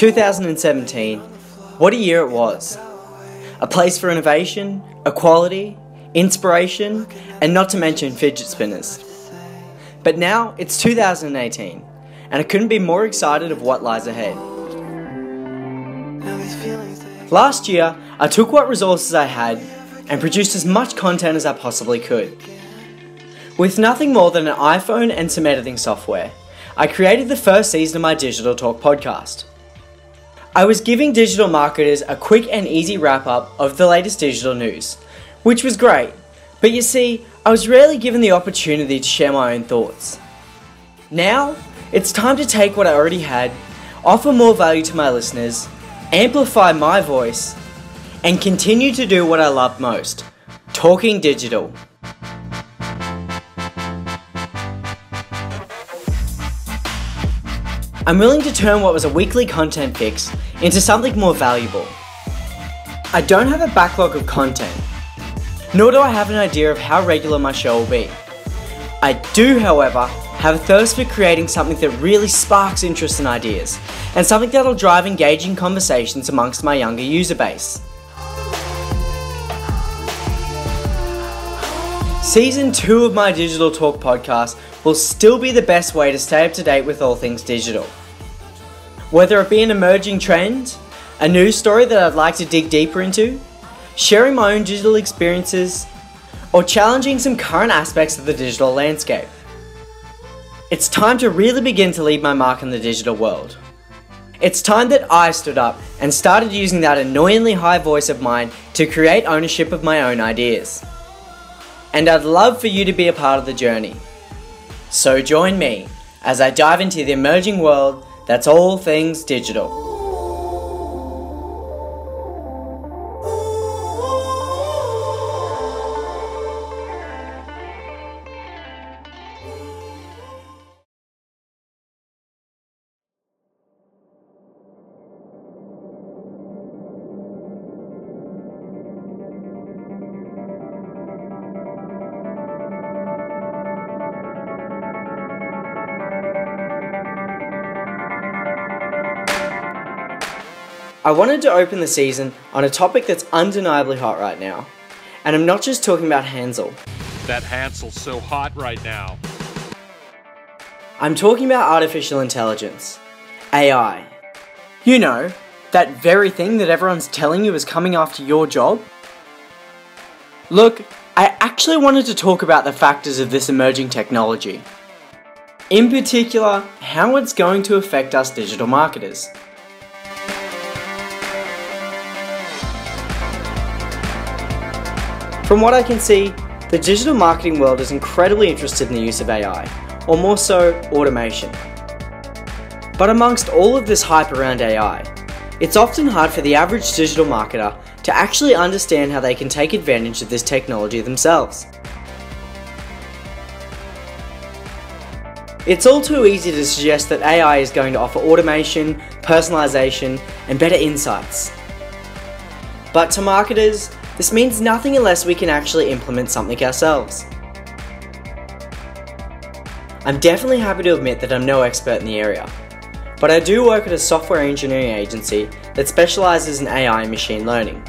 2017, what a year it was. A place for innovation, equality, inspiration, and not to mention fidget spinners. But now it's 2018, and I couldn't be more excited of what lies ahead. Last year, I took what resources I had and produced as much content as I possibly could. With nothing more than an iPhone and some editing software, I created the first season of my Digital Talk podcast. I was giving digital marketers a quick and easy wrap up of the latest digital news, which was great, but you see, I was rarely given the opportunity to share my own thoughts. Now, it's time to take what I already had, offer more value to my listeners, amplify my voice, and continue to do what I love most talking digital. I'm willing to turn what was a weekly content fix into something more valuable. I don't have a backlog of content, nor do I have an idea of how regular my show will be. I do, however, have a thirst for creating something that really sparks interest and ideas, and something that'll drive engaging conversations amongst my younger user base. Season 2 of my Digital Talk podcast will still be the best way to stay up to date with all things digital. Whether it be an emerging trend, a news story that I'd like to dig deeper into, sharing my own digital experiences, or challenging some current aspects of the digital landscape. It's time to really begin to leave my mark in the digital world. It's time that I stood up and started using that annoyingly high voice of mine to create ownership of my own ideas and I'd love for you to be a part of the journey. So join me as I dive into the emerging world that's all things digital. I wanted to open the season on a topic that's undeniably hot right now. And I'm not just talking about Hansel. That Hansel's so hot right now. I'm talking about artificial intelligence. AI. You know, that very thing that everyone's telling you is coming after your job? Look, I actually wanted to talk about the factors of this emerging technology. In particular, how it's going to affect us digital marketers. From what I can see, the digital marketing world is incredibly interested in the use of AI, or more so, automation. But amongst all of this hype around AI, it's often hard for the average digital marketer to actually understand how they can take advantage of this technology themselves. It's all too easy to suggest that AI is going to offer automation, personalization, and better insights. But to marketers, this means nothing unless we can actually implement something ourselves. I'm definitely happy to admit that I'm no expert in the area, but I do work at a software engineering agency that specialises in AI and machine learning,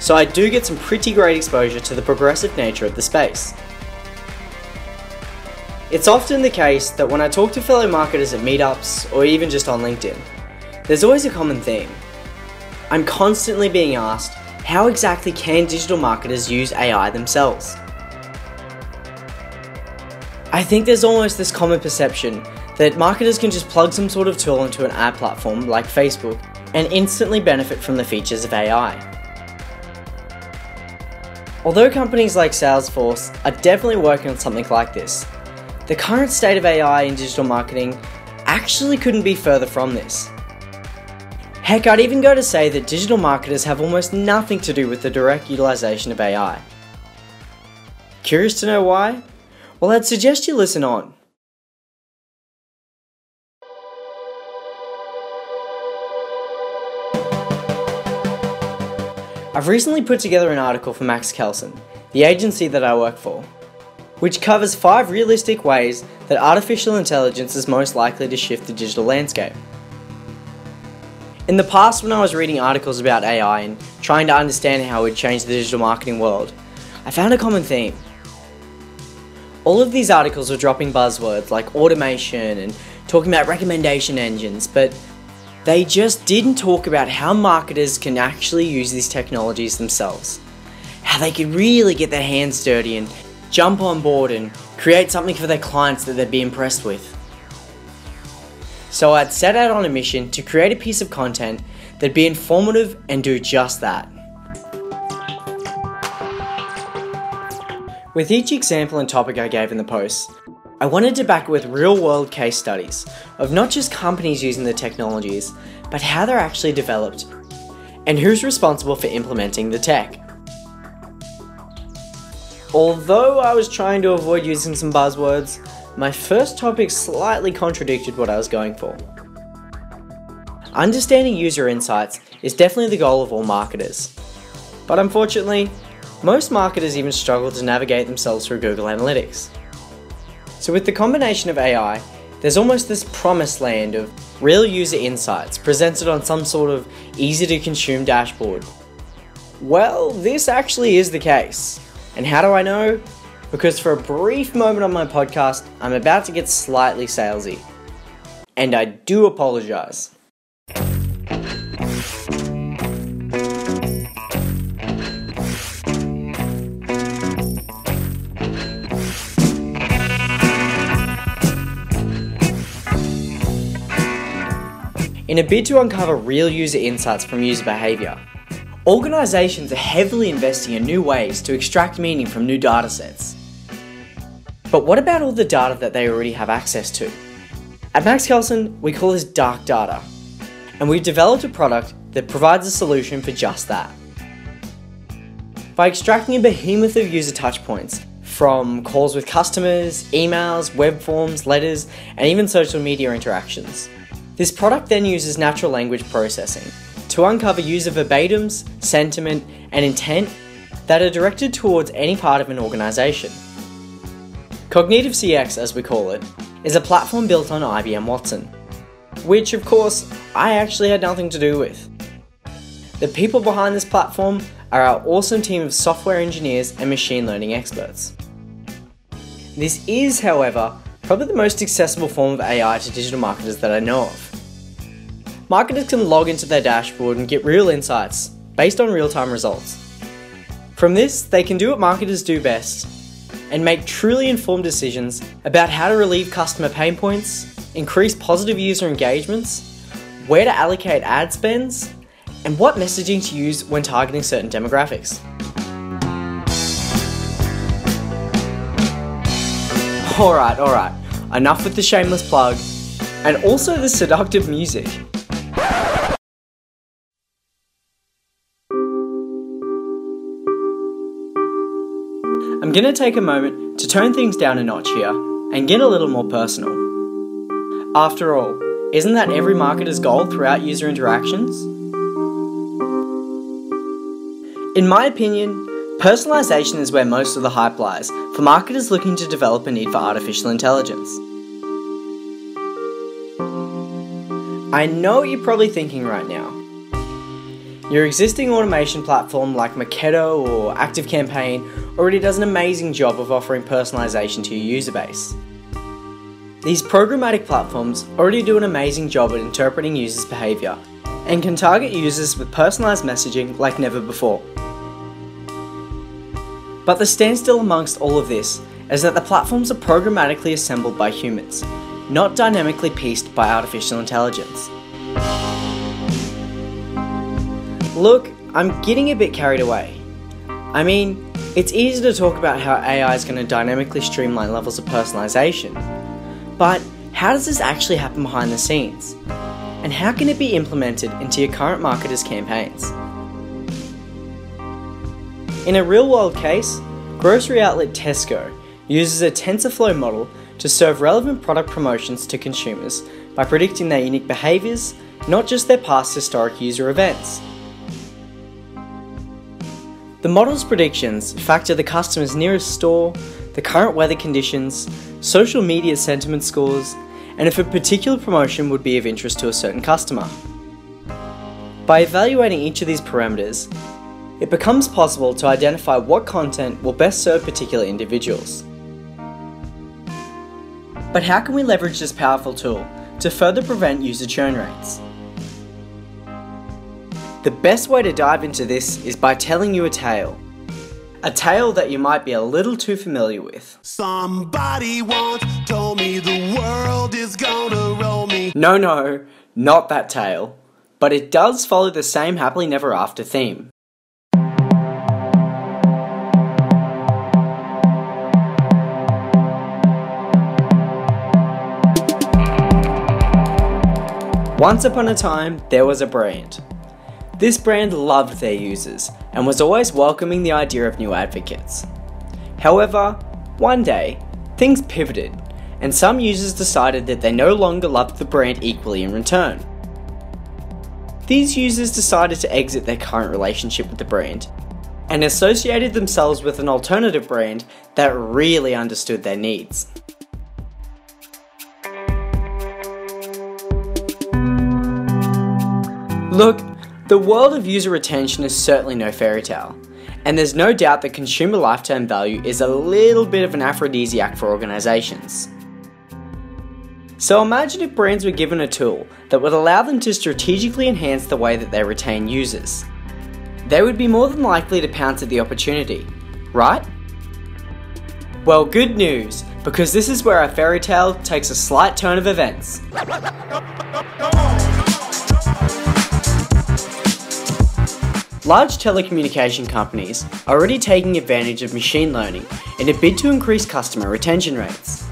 so I do get some pretty great exposure to the progressive nature of the space. It's often the case that when I talk to fellow marketers at meetups or even just on LinkedIn, there's always a common theme. I'm constantly being asked how exactly can digital marketers use AI themselves? I think there's almost this common perception that marketers can just plug some sort of tool into an ad platform like Facebook and instantly benefit from the features of AI. Although companies like Salesforce are definitely working on something like this, the current state of AI in digital marketing actually couldn't be further from this. Heck, I'd even go to say that digital marketers have almost nothing to do with the direct utilization of AI. Curious to know why? Well, I'd suggest you listen on. I've recently put together an article for Max Kelsen, the agency that I work for, which covers five realistic ways that artificial intelligence is most likely to shift the digital landscape. In the past, when I was reading articles about AI and trying to understand how it would change the digital marketing world, I found a common theme. All of these articles were dropping buzzwords like automation and talking about recommendation engines, but they just didn't talk about how marketers can actually use these technologies themselves. How they can really get their hands dirty and jump on board and create something for their clients that they'd be impressed with. So I'd set out on a mission to create a piece of content that'd be informative and do just that. With each example and topic I gave in the post, I wanted to back it with real world case studies of not just companies using the technologies, but how they're actually developed and who's responsible for implementing the tech. Although I was trying to avoid using some buzzwords, my first topic slightly contradicted what I was going for. Understanding user insights is definitely the goal of all marketers. But unfortunately, most marketers even struggle to navigate themselves through Google Analytics. So, with the combination of AI, there's almost this promised land of real user insights presented on some sort of easy to consume dashboard. Well, this actually is the case. And how do I know? Because for a brief moment on my podcast, I'm about to get slightly salesy. And I do apologize. In a bid to uncover real user insights from user behaviour, organisations are heavily investing in new ways to extract meaning from new datasets. But what about all the data that they already have access to? At Max Kelsen, we call this dark data, and we've developed a product that provides a solution for just that. By extracting a behemoth of user touchpoints from calls with customers, emails, web forms, letters, and even social media interactions, this product then uses natural language processing to uncover user verbatims, sentiment, and intent that are directed towards any part of an organisation. Cognitive CX, as we call it, is a platform built on IBM Watson, which, of course, I actually had nothing to do with. The people behind this platform are our awesome team of software engineers and machine learning experts. This is, however, probably the most accessible form of AI to digital marketers that I know of. Marketers can log into their dashboard and get real insights based on real time results. From this, they can do what marketers do best and make truly informed decisions about how to relieve customer pain points, increase positive user engagements, where to allocate ad spends, and what messaging to use when targeting certain demographics. Alright, alright, enough with the shameless plug, and also the seductive music. I'm going to take a moment to tone things down a notch here and get a little more personal. After all, isn't that every marketer's goal throughout user interactions? In my opinion, personalization is where most of the hype lies for marketers looking to develop a need for artificial intelligence. I know what you're probably thinking right now. Your existing automation platform like Marketo or ActiveCampaign already does an amazing job of offering personalization to your user base. These programmatic platforms already do an amazing job at interpreting users' behaviour and can target users with personalised messaging like never before. But the standstill amongst all of this is that the platforms are programmatically assembled by humans, not dynamically pieced by artificial intelligence. Look, I'm getting a bit carried away. I mean, it's easy to talk about how AI is going to dynamically streamline levels of personalization, but how does this actually happen behind the scenes? And how can it be implemented into your current marketers' campaigns? In a real world case, grocery outlet Tesco uses a TensorFlow model to serve relevant product promotions to consumers by predicting their unique behaviours, not just their past historic user events. The model's predictions factor the customer's nearest store, the current weather conditions, social media sentiment scores, and if a particular promotion would be of interest to a certain customer. By evaluating each of these parameters, it becomes possible to identify what content will best serve particular individuals. But how can we leverage this powerful tool to further prevent user churn rates? The best way to dive into this is by telling you a tale. A tale that you might be a little too familiar with. Somebody once told me the world is gonna roll me. No, no, not that tale. But it does follow the same happily never after theme. Once upon a time, there was a brand. This brand loved their users and was always welcoming the idea of new advocates. However, one day, things pivoted and some users decided that they no longer loved the brand equally in return. These users decided to exit their current relationship with the brand and associated themselves with an alternative brand that really understood their needs. Look, the world of user retention is certainly no fairy tale, and there's no doubt that consumer lifetime value is a little bit of an aphrodisiac for organizations. So imagine if brands were given a tool that would allow them to strategically enhance the way that they retain users. They would be more than likely to pounce at the opportunity, right? Well, good news, because this is where our fairy tale takes a slight turn of events. Large telecommunication companies are already taking advantage of machine learning in a bid to increase customer retention rates.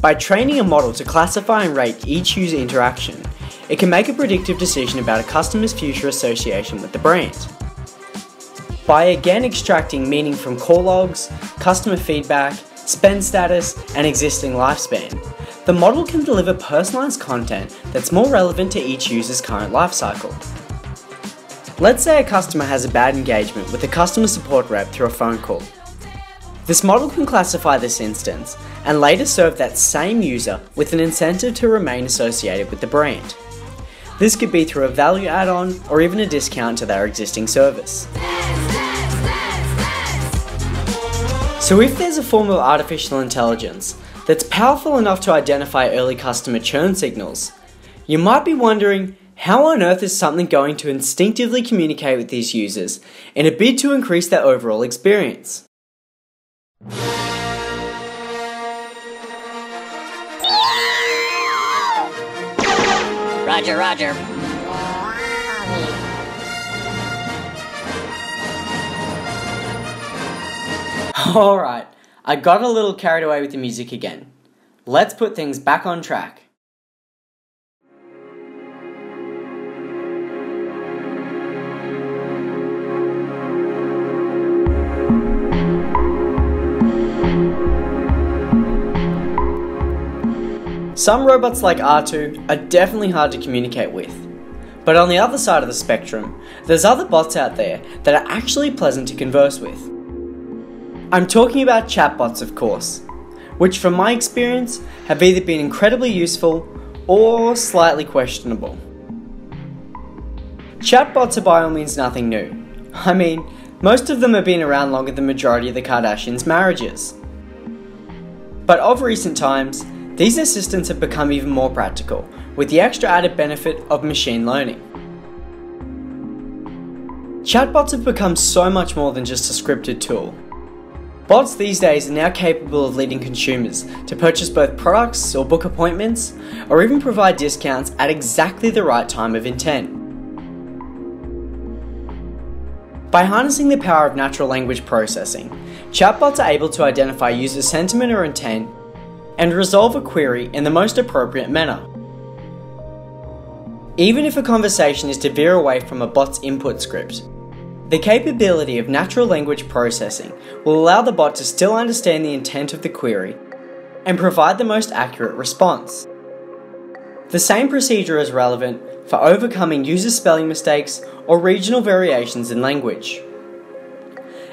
By training a model to classify and rate each user interaction, it can make a predictive decision about a customer's future association with the brand. By again extracting meaning from call logs, customer feedback, spend status, and existing lifespan, the model can deliver personalized content that's more relevant to each user's current life cycle. Let's say a customer has a bad engagement with a customer support rep through a phone call. This model can classify this instance and later serve that same user with an incentive to remain associated with the brand. This could be through a value add on or even a discount to their existing service. So, if there's a form of artificial intelligence that's powerful enough to identify early customer churn signals, you might be wondering how on earth is something going to instinctively communicate with these users in a bid to increase their overall experience? Roger, roger. Alright, I got a little carried away with the music again. Let's put things back on track. Some robots like R2 are definitely hard to communicate with. But on the other side of the spectrum, there's other bots out there that are actually pleasant to converse with. I'm talking about chatbots, of course, which from my experience have either been incredibly useful or slightly questionable. Chatbots are by all means nothing new. I mean, most of them have been around longer than the majority of the Kardashians' marriages. But of recent times, these assistants have become even more practical, with the extra added benefit of machine learning. Chatbots have become so much more than just a scripted tool. Bots these days are now capable of leading consumers to purchase both products or book appointments, or even provide discounts at exactly the right time of intent. By harnessing the power of natural language processing, chatbots are able to identify user sentiment or intent and resolve a query in the most appropriate manner. Even if a conversation is to veer away from a bot's input script, the capability of natural language processing will allow the bot to still understand the intent of the query and provide the most accurate response. The same procedure is relevant for overcoming user spelling mistakes or regional variations in language.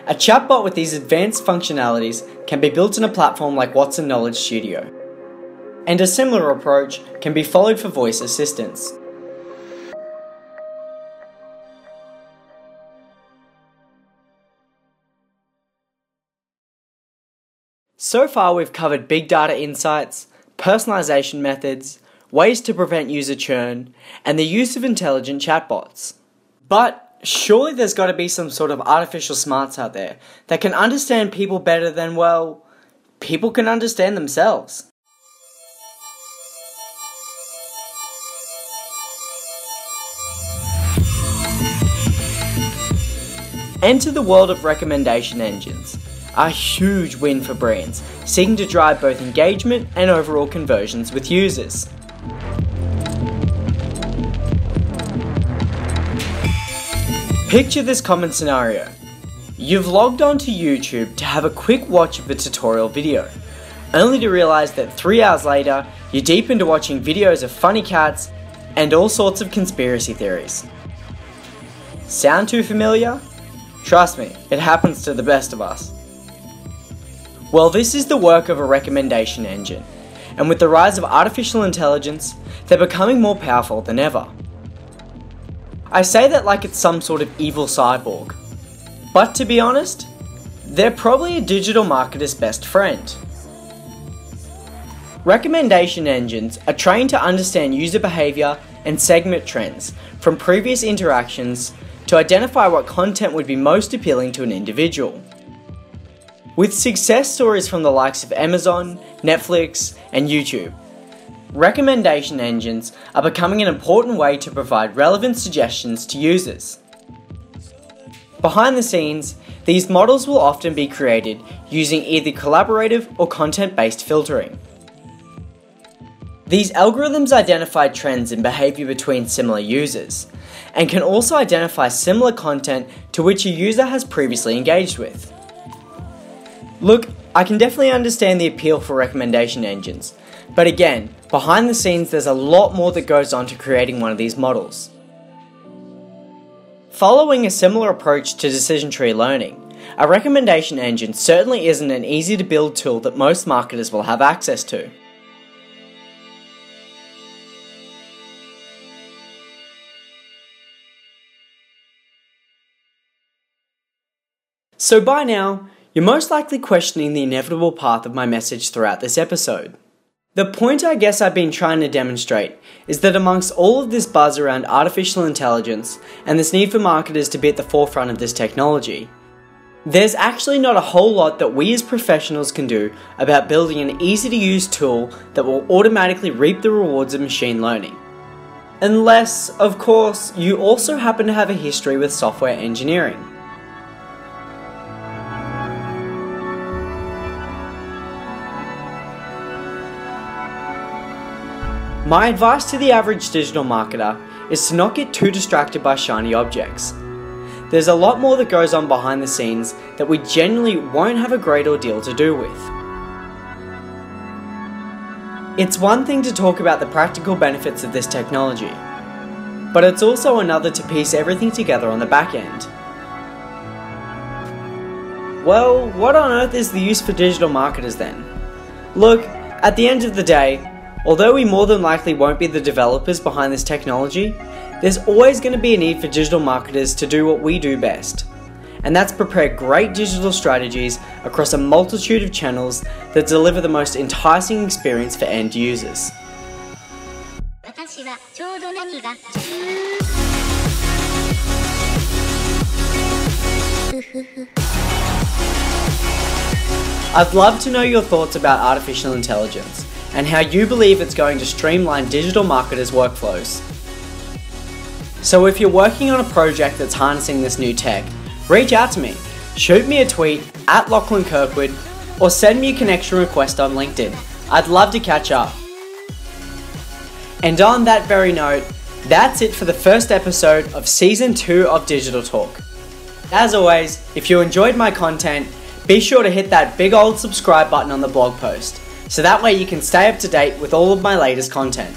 A chatbot with these advanced functionalities can be built in a platform like Watson Knowledge Studio. And a similar approach can be followed for voice assistants. So far we've covered big data insights, personalization methods, ways to prevent user churn, and the use of intelligent chatbots. But surely there's got to be some sort of artificial smarts out there that can understand people better than, well, people can understand themselves. Enter the world of recommendation engines, a huge win for brands seeking to drive both engagement and overall conversions with users. Picture this common scenario. You've logged onto YouTube to have a quick watch of a tutorial video, only to realize that three hours later, you're deep into watching videos of funny cats and all sorts of conspiracy theories. Sound too familiar? Trust me, it happens to the best of us. Well, this is the work of a recommendation engine, and with the rise of artificial intelligence, they're becoming more powerful than ever. I say that like it's some sort of evil cyborg. But to be honest, they're probably a digital marketer's best friend. Recommendation engines are trained to understand user behavior and segment trends from previous interactions to identify what content would be most appealing to an individual. With success stories from the likes of Amazon, Netflix, and YouTube, recommendation engines are becoming an important way to provide relevant suggestions to users. Behind the scenes, these models will often be created using either collaborative or content based filtering. These algorithms identify trends in behavior between similar users, and can also identify similar content to which a user has previously engaged with. Look, I can definitely understand the appeal for recommendation engines, but again, behind the scenes there's a lot more that goes on to creating one of these models. Following a similar approach to decision tree learning, a recommendation engine certainly isn't an easy to build tool that most marketers will have access to. So by now, you're most likely questioning the inevitable path of my message throughout this episode. The point I guess I've been trying to demonstrate is that amongst all of this buzz around artificial intelligence and this need for marketers to be at the forefront of this technology, there's actually not a whole lot that we as professionals can do about building an easy to use tool that will automatically reap the rewards of machine learning. Unless, of course, you also happen to have a history with software engineering. My advice to the average digital marketer is to not get too distracted by shiny objects. There's a lot more that goes on behind the scenes that we generally won't have a great ordeal to do with. It's one thing to talk about the practical benefits of this technology, but it's also another to piece everything together on the back end. Well, what on earth is the use for digital marketers then? Look, at the end of the day, Although we more than likely won't be the developers behind this technology, there's always going to be a need for digital marketers to do what we do best. And that's prepare great digital strategies across a multitude of channels that deliver the most enticing experience for end users. I'd love to know your thoughts about artificial intelligence and how you believe it's going to streamline digital marketers' workflows. So if you're working on a project that's harnessing this new tech, reach out to me, shoot me a tweet at Lachlan Kirkwood, or send me a connection request on LinkedIn. I'd love to catch up. And on that very note, that's it for the first episode of Season 2 of Digital Talk. As always, if you enjoyed my content, be sure to hit that big old subscribe button on the blog post so that way you can stay up to date with all of my latest content.